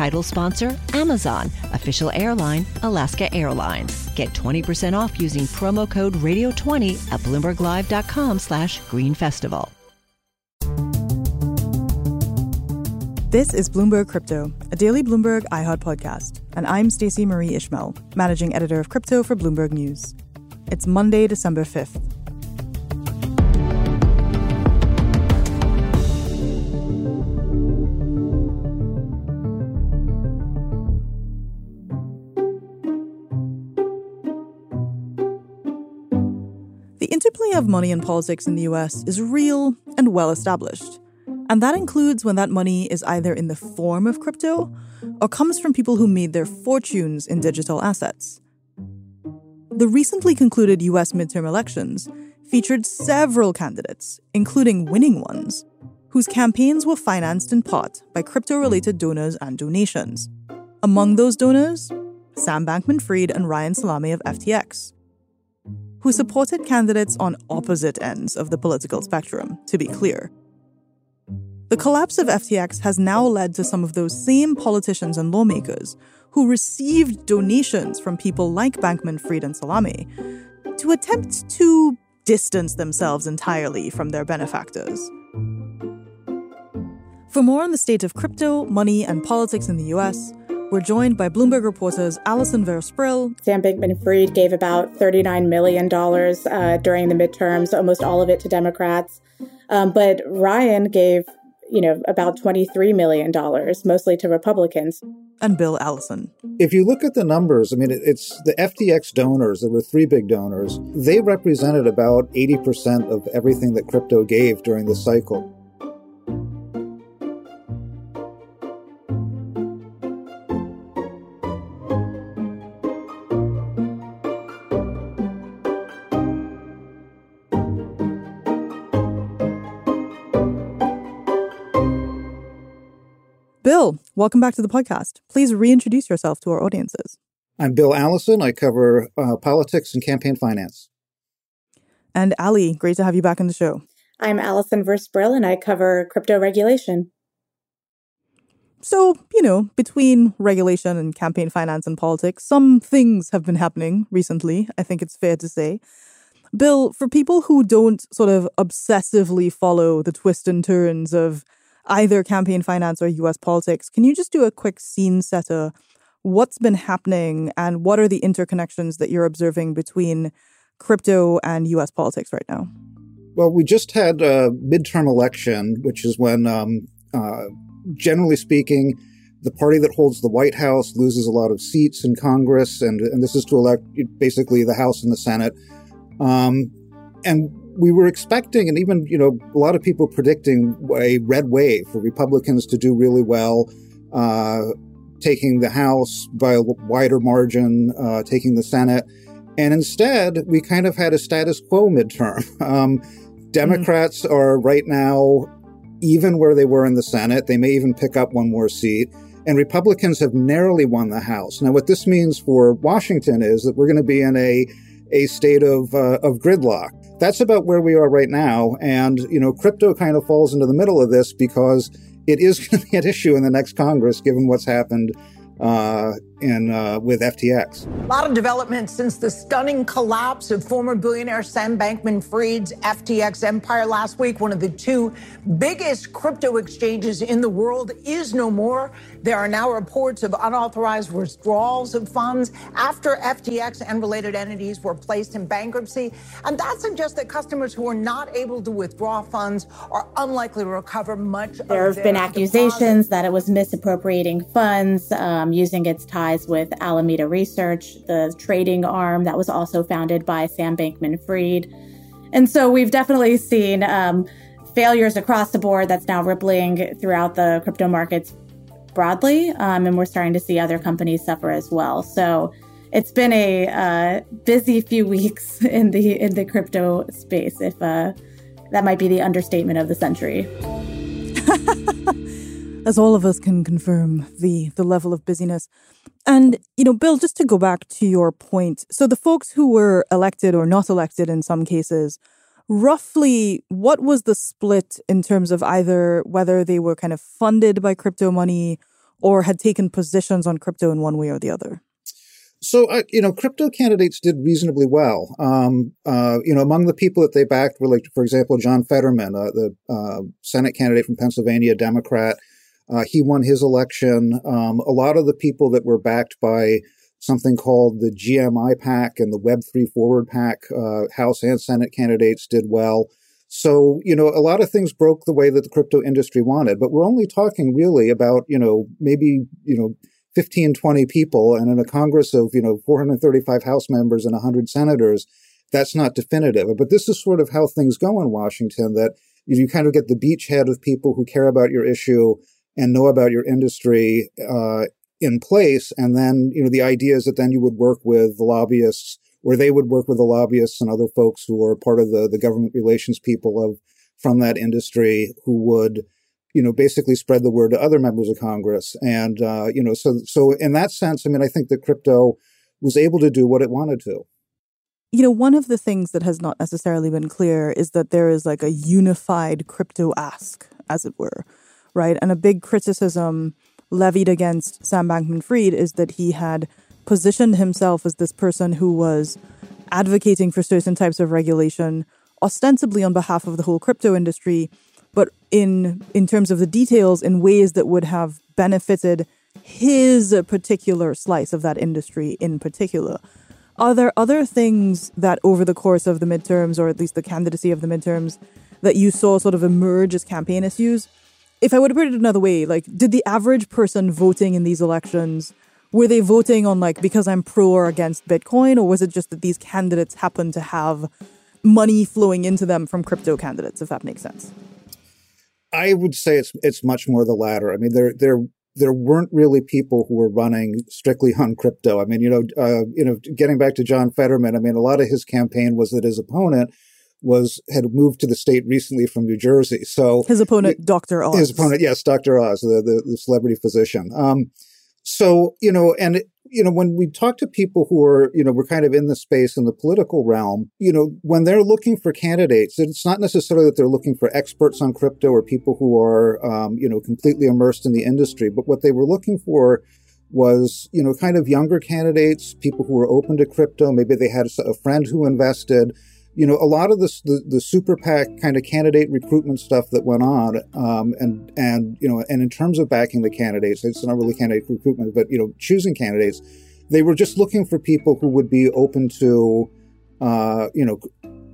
Title sponsor Amazon. Official airline Alaska Airlines. Get 20% off using promo code Radio20 at BloombergLive.com slash Green Festival. This is Bloomberg Crypto, a daily Bloomberg iHeart podcast, and I'm Stacey Marie Ishmael, managing editor of crypto for Bloomberg News. It's Monday, December 5th. Interplay of money and politics in the US is real and well established. And that includes when that money is either in the form of crypto or comes from people who made their fortunes in digital assets. The recently concluded US midterm elections featured several candidates, including winning ones, whose campaigns were financed in part by crypto related donors and donations. Among those donors, Sam Bankman Fried and Ryan Salame of FTX, who supported candidates on opposite ends of the political spectrum, to be clear. The collapse of FTX has now led to some of those same politicians and lawmakers who received donations from people like Bankman Fried and Salame to attempt to distance themselves entirely from their benefactors. For more on the state of crypto, money, and politics in the US, we're joined by Bloomberg reporters Allyson Versprille. Sam Bankman Fried gave about $39 million uh, during the midterms, almost all of it to Democrats. Um, but Ryan gave you know, about $23 million, mostly to Republicans. And Bill Allison. If you look at the numbers, I mean, it's the FTX donors, there were three big donors, they represented about 80% of everything that crypto gave during the cycle. Bill, welcome back to the podcast. Please reintroduce yourself to our audiences. I'm Bill Allison. I cover uh, politics and campaign finance. And Ali, great to have you back on the show. I'm Allyson Versprille, and I cover crypto regulation. So, you know, between regulation and campaign finance and politics, some things have been happening recently, I think it's fair to say. Bill, for people who don't sort of obsessively follow the twists and turns of either campaign finance or US politics. Can you just do a quick scene setter? What's been happening and what are the interconnections that you're observing between crypto and US politics right now? Well, we just had a midterm election, which is when, um, uh, generally speaking, the party that holds the White House loses a lot of seats in Congress, and, and this is to elect basically the House and the Senate. Um, and we were expecting, and even, you know, a lot of people predicting a red wave for Republicans to do really well, uh, taking the House by a wider margin, uh, taking the Senate. And instead, we kind of had a status quo midterm. Um, Democrats mm-hmm. are right now even where they were in the Senate. They may even pick up one more seat. And Republicans have narrowly won the House. Now, what this means for Washington is that we're going to be in a a state of uh, of gridlock that's about where we are right now. And, you know, crypto kind of falls into the middle of this because it is going to be an issue in the next Congress, given what's happened uh, in uh, with FTX. A lot of developments since the stunning collapse of former billionaire Sam Bankman-Fried's FTX empire last week. One of the two biggest crypto exchanges in the world is no more. There are now reports of unauthorized withdrawals of funds after FTX and related entities were placed in bankruptcy, and that suggests that customers who are not able to withdraw funds are unlikely to recover much. There have been accusations that it was misappropriating funds um, using its ties with Alameda Research, the trading arm that was also founded by Sam Bankman Fried. And so we've definitely seen um, failures across the board that's now rippling throughout the crypto markets broadly. Um, and we're starting to see other companies suffer as well. So it's been a uh, busy few weeks in the in the crypto space. If uh, that might be the understatement of the century. As all of us can confirm, the the level of busyness. And you know, Bill, just to go back to your point, so the folks who were elected or not elected in some cases, roughly what was the split in terms of either whether they were kind of funded by crypto money or had taken positions on crypto in one way or the other? So, uh, you know, crypto candidates did reasonably well. Um, uh, you know, among the people that they backed were like, for example, John Fetterman, uh, the uh, Senate candidate from Pennsylvania, Democrat. Uh, he won his election. Um, a lot of the people that were backed by something called the GMI PAC and the Web3 Forward PAC, uh, House and Senate candidates did well. So, you know, a lot of things broke the way that the crypto industry wanted, but we're only talking really about, you know, maybe, you know, 15, 20 people and in a Congress of, you know, 435 House members and 100 senators, that's not definitive. But this is sort of how things go in Washington that you kind of get the beachhead of people who care about your issue and know about your industry uh, in place. And then, you know, the idea is that then you would work with the lobbyists or they would work with the lobbyists and other folks who are part of the, the government relations people of from that industry who would you know, basically spread the word to other members of Congress. And, uh, you know, so, so in that sense, I mean, I think that crypto was able to do what it wanted to. You know, one of the things that has not necessarily been clear is that there is like a unified crypto ask, as it were, right? And a big criticism levied against Sam Bankman Fried is that he had positioned himself as this person who was advocating for certain types of regulation, ostensibly on behalf of the whole crypto industry, but in in terms of the details in ways that would have benefited his particular slice of that industry in particular. Are there other things that over the course of the midterms, or at least the candidacy of the midterms, that you saw sort of emerge as campaign issues? If I would have put it another way, like, did the average person voting in these elections, were they voting on like because I'm pro or against Bitcoin, or was it just that these candidates happen to have money flowing into them from crypto candidates, if that makes sense? I would say it's it's much more the latter. I mean, there there there weren't really people who were running strictly on crypto. I mean, you know, uh, you know, getting back to John Fetterman, I mean, a lot of his campaign was that his opponent was had moved to the state recently from New Jersey. So his opponent, Doctor Oz. His opponent, yes, Doctor Oz, the, the, the celebrity physician. Um, so you know, and you know, when we talk to people who are, you know, we're kind of in the space in the political realm, you know, when they're looking for candidates, it's not necessarily that they're looking for experts on crypto or people who are, um, you know, completely immersed in the industry, but what they were looking for was, you know, kind of younger candidates, people who were open to crypto. Maybe they had a friend who invested you know, a lot of this, the, the super PAC kind of candidate recruitment stuff that went on, um, and and you know, and in terms of backing the candidates, it's not really candidate recruitment, but you know, choosing candidates, they were just looking for people who would be open to, uh, you know,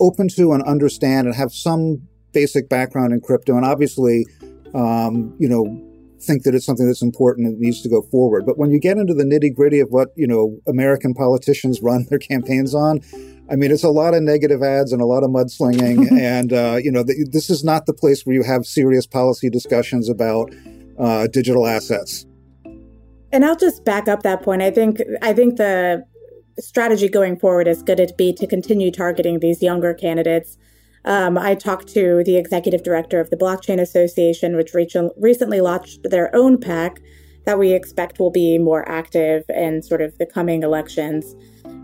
open to and understand and have some basic background in crypto, and obviously, um, you know, think that it's something that's important and needs to go forward. But when you get into the nitty gritty of what you know American politicians run their campaigns on, I mean, it's a lot of negative ads and a lot of mudslinging, and uh, you know, the, this is not the place where you have serious policy discussions about uh, digital assets. And I'll just back up that point. I think I think the strategy going forward is going to be to continue targeting these younger candidates. Um, I talked to the executive director of the Blockchain Association, which recently launched their own PAC that we expect will be more active in sort of the coming elections.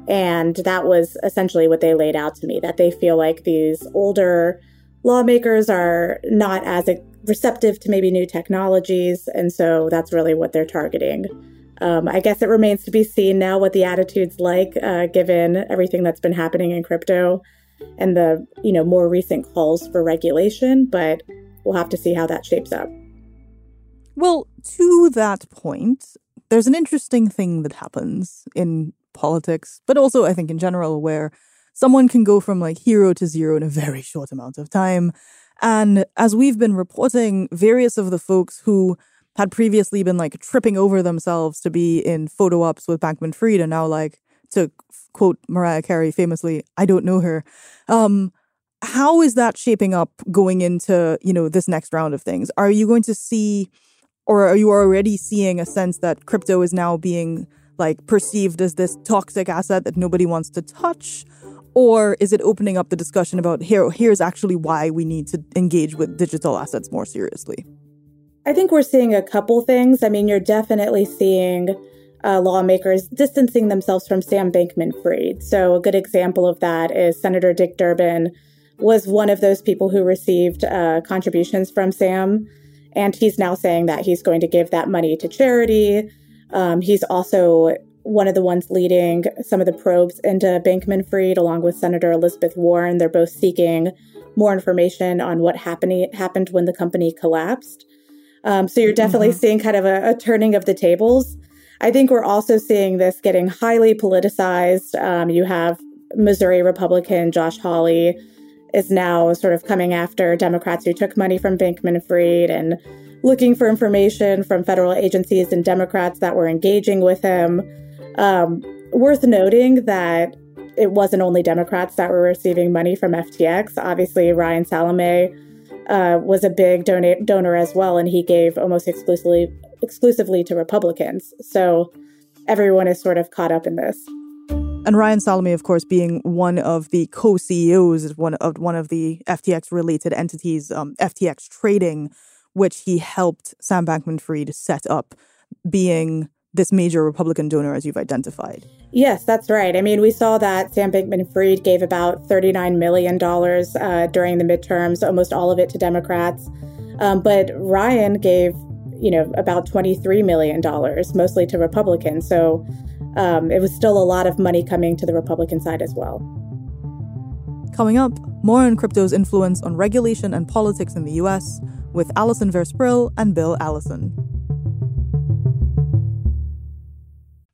And that was essentially what they laid out to me that they feel like these older lawmakers are not as receptive to maybe new technologies. And so that's really what they're targeting. Um, I guess it remains to be seen now what the attitude's like, uh, given everything that's been happening in crypto and the you know more recent calls for regulation. But we'll have to see how that shapes up. Well, to that point, there's an interesting thing that happens in politics, but also I think in general, where someone can go from like hero to zero in a very short amount of time. And as we've been reporting, various of the folks who had previously been like tripping over themselves to be in photo ops with Bankman Fried and now like to quote Mariah Carey famously, I don't know her. Um, how is that shaping up going into, you know, this next round of things? Are you going to see or are you already seeing a sense that crypto is now being like perceived as this toxic asset that nobody wants to touch? Or is it opening up the discussion about here here's actually why we need to engage with digital assets more seriously? I think we're seeing a couple things. I mean, you're definitely seeing uh, lawmakers distancing themselves from Sam Bankman Fried. So, a good example of that is Senator Dick Durbin was one of those people who received uh, contributions from Sam. And he's now saying that he's going to give that money to charity. Um, he's also one of the ones leading some of the probes into Bankman Fried, along with Senator Elizabeth Warren. They're both seeking more information on what happened happened when the company collapsed. Um, so you're definitely mm-hmm. seeing kind of a, a, turning of the tables. I think we're also seeing this getting highly politicized. Um, you have Missouri Republican Josh Hawley is now sort of coming after Democrats who took money from Bankman Fried and looking for information from federal agencies and Democrats that were engaging with him. Um, worth noting that it wasn't only Democrats that were receiving money from FTX. Obviously, Ryan Salame uh, was a big donor donor as well, and he gave almost exclusively exclusively to Republicans. So everyone is sort of caught up in this. And Ryan Salame, of course, being one of the co-CEOs one of one of the FTX related entities, um, FTX Trading, which he helped Sam Bankman-Fried set up, being this major Republican donor, as you've identified. Yes, that's right. I mean, we saw that Sam Bankman Fried gave about $39 million uh, during the midterms, almost all of it to Democrats. Um, but Ryan gave, you know, about $23 million, mostly to Republicans. So um, it was still a lot of money coming to the Republican side as well. Coming up, more on crypto's influence on regulation and politics in the US with Allyson Versprille and Bill Allison.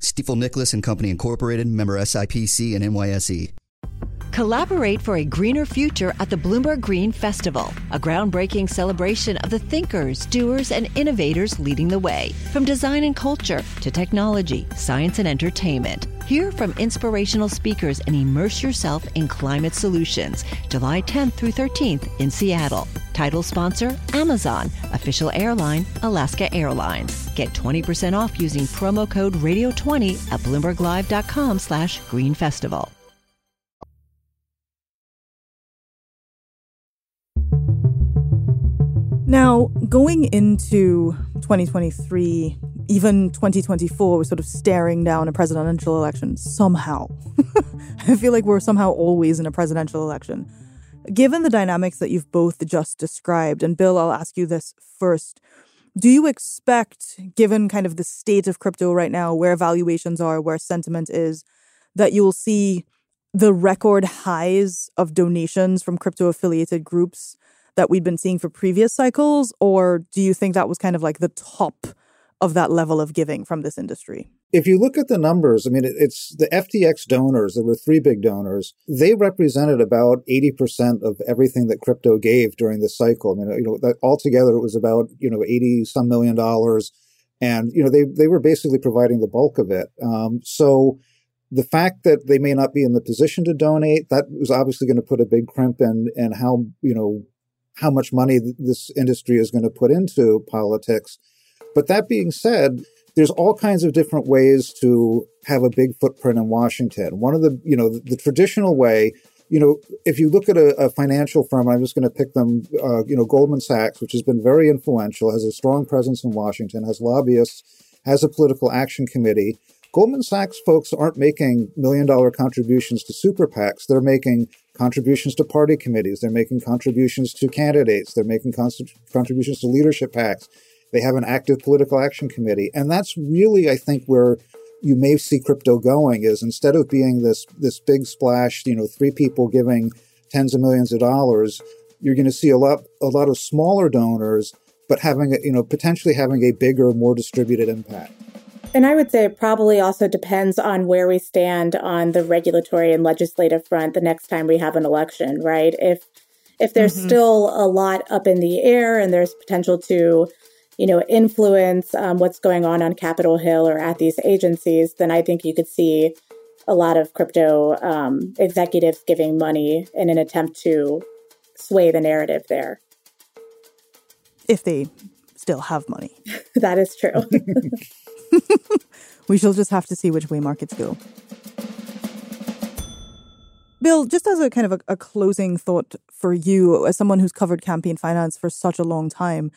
Stifel Nicolaus and Company Incorporated, member SIPC and NYSE. Collaborate for a greener future at the Bloomberg Green Festival, a groundbreaking celebration of the thinkers, doers, and innovators leading the way. From design and culture to technology, science, and entertainment. Hear from inspirational speakers and immerse yourself in climate solutions. July 10th through 13th in Seattle. Title sponsor Amazon. Official airline Alaska Airlines. Get 20% off using promo code Radio20 at BloombergLive.com slash Green Festival. Now, going into 2023, even 2024, we're sort of staring down a presidential election somehow. I feel like we're somehow always in a presidential election. Given the dynamics that you've both just described, and Bill, I'll ask you this first. Do you expect, given kind of the state of crypto right now, where valuations are, where sentiment is, that you'll see the record highs of donations from crypto affiliated groups that we'd been seeing for previous cycles? Or do you think that was kind of like the top of that level of giving from this industry? If you look at the numbers, I mean, it's the FTX donors. There were three big donors. They represented about 80% of everything that crypto gave during the cycle. I mean, you know, that altogether it was about, you know, 80 some million dollars. And, you know, they, they were basically providing the bulk of it. Um, so the fact that they may not be in the position to donate, that was obviously going to put a big crimp in, in how, you know, how much money this industry is going to put into politics. But that being said, there's all kinds of different ways to have a big footprint in Washington. One of the, you know, the, the traditional way, you know, if you look at a, a financial firm, I'm just going to pick them, uh, you know, Goldman Sachs, which has been very influential, has a strong presence in Washington, has lobbyists, has a political action committee. Goldman Sachs folks aren't making million dollar contributions to super PACs. They're making contributions to party committees. They're making contributions to candidates. They're making contributions to leadership PACs. They have an active political action committee. And that's really, I think, where you may see crypto going is instead of being this this big splash, you know, three people giving tens of millions of dollars, you're going to see a lot a lot of smaller donors, but having a, you know potentially having a bigger, more distributed impact. And I would say it probably also depends on where we stand on the regulatory and legislative front the next time we have an election, right? If if there's mm-hmm. still a lot up in the air and there's potential to you know, influence um, what's going on on Capitol Hill or at these agencies, then I think you could see a lot of crypto um, executives giving money in an attempt to sway the narrative there. If they still have money. that is true. we shall just have to see which way markets go. Bill, just as a kind of a, a closing thought for you, as someone who's covered campaign finance for such a long time,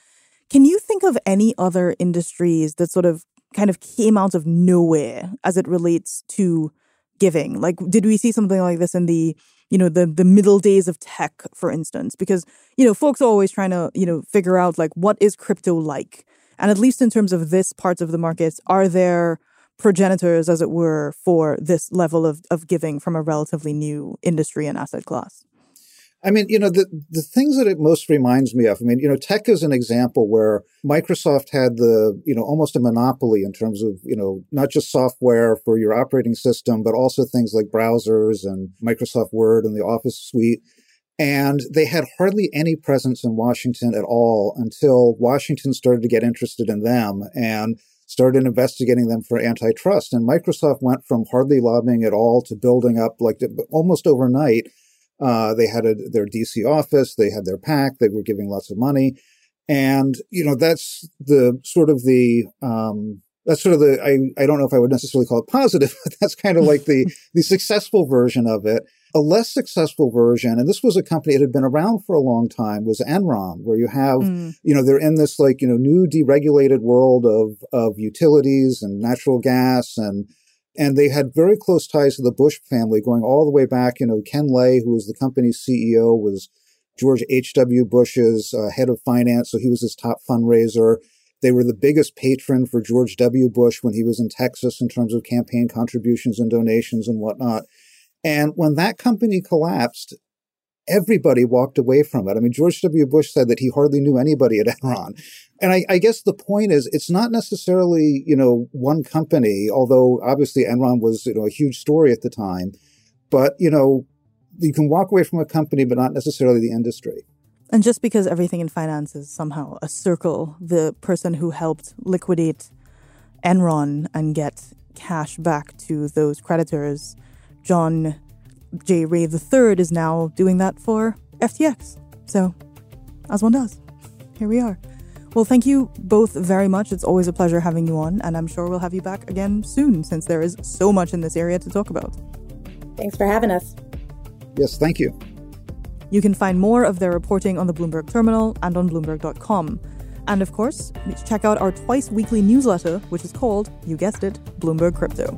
can you think of any other industries that sort of kind of came out of nowhere as it relates to giving? Like, did we see something like this in the, you know, the the middle days of tech, for instance? Because you know, folks are always trying to, you know, figure out like what is crypto like, and at least in terms of this part of the market, are there progenitors, as it were, for this level of of giving from a relatively new industry and asset class? I mean, you know, the, the things that it most reminds me of, I mean, you know, tech is an example where Microsoft had the, you know, almost a monopoly in terms of, you know, not just software for your operating system, but also things like browsers and Microsoft Word and the Office suite. And they had hardly any presence in Washington at all until Washington started to get interested in them and started investigating them for antitrust. And Microsoft went from hardly lobbying at all to building up like almost overnight uh, they had a, their DC office, they had their PAC, they were giving lots of money. And, you know, that's the sort of the, um, that's sort of the, I, I don't know if I would necessarily call it positive, but that's kind of like the, the successful version of it. A less successful version, and this was a company that had been around for a long time, was Enron, where you have, mm. you know, they're in this like, you know, new deregulated world of, of utilities and natural gas and, and they had very close ties to the Bush family going all the way back. You know, Ken Lay, who was the company's CEO, was George H.W. Bush's uh, head of finance. So he was his top fundraiser. They were the biggest patron for George W. Bush when he was in Texas in terms of campaign contributions and donations and whatnot. And when that company collapsed, everybody walked away from it. I mean, George W. Bush said that he hardly knew anybody at Enron. And I, I, guess the point is, it's not necessarily, you know, one company, although obviously Enron was, you know, a huge story at the time. But, you know, you can walk away from a company, but not necessarily the industry. And just because everything in finance is somehow a circle, the person who helped liquidate Enron and get cash back to those creditors, John J. Ray III, is now doing that for FTX. So, as one does, here we are. Well, thank you both very much. It's always a pleasure having you on, and I'm sure we'll have you back again soon since there is so much in this area to talk about. Thanks for having us. Yes, thank you. You can find more of their reporting on the Bloomberg Terminal and on Bloomberg.com. And of course, check out our twice weekly newsletter, which is called, you guessed it, Bloomberg Crypto.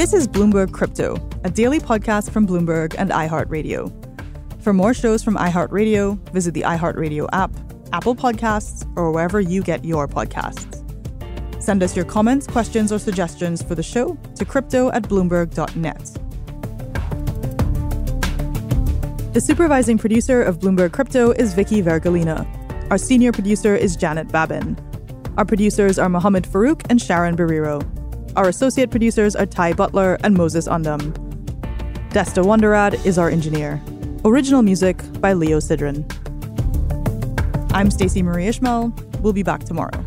This is Bloomberg Crypto, a daily podcast from Bloomberg and iHeartRadio. For more shows from iHeartRadio, visit the iHeartRadio app, Apple Podcasts, or wherever you get your podcasts. Send us your comments, questions, or suggestions for the show to crypto at bloomberg.net. The supervising producer of Bloomberg Crypto is Vicky Vergolina. Our senior producer is Janet Babin. Our producers are Mohammed Farouk and Sharon Barrero. Our associate producers are Ty Butler and Moses Undum. Desta Wonderad is our engineer. Original music by Leo Sidran. I'm Stacey Marie Ishmael. We'll be back tomorrow.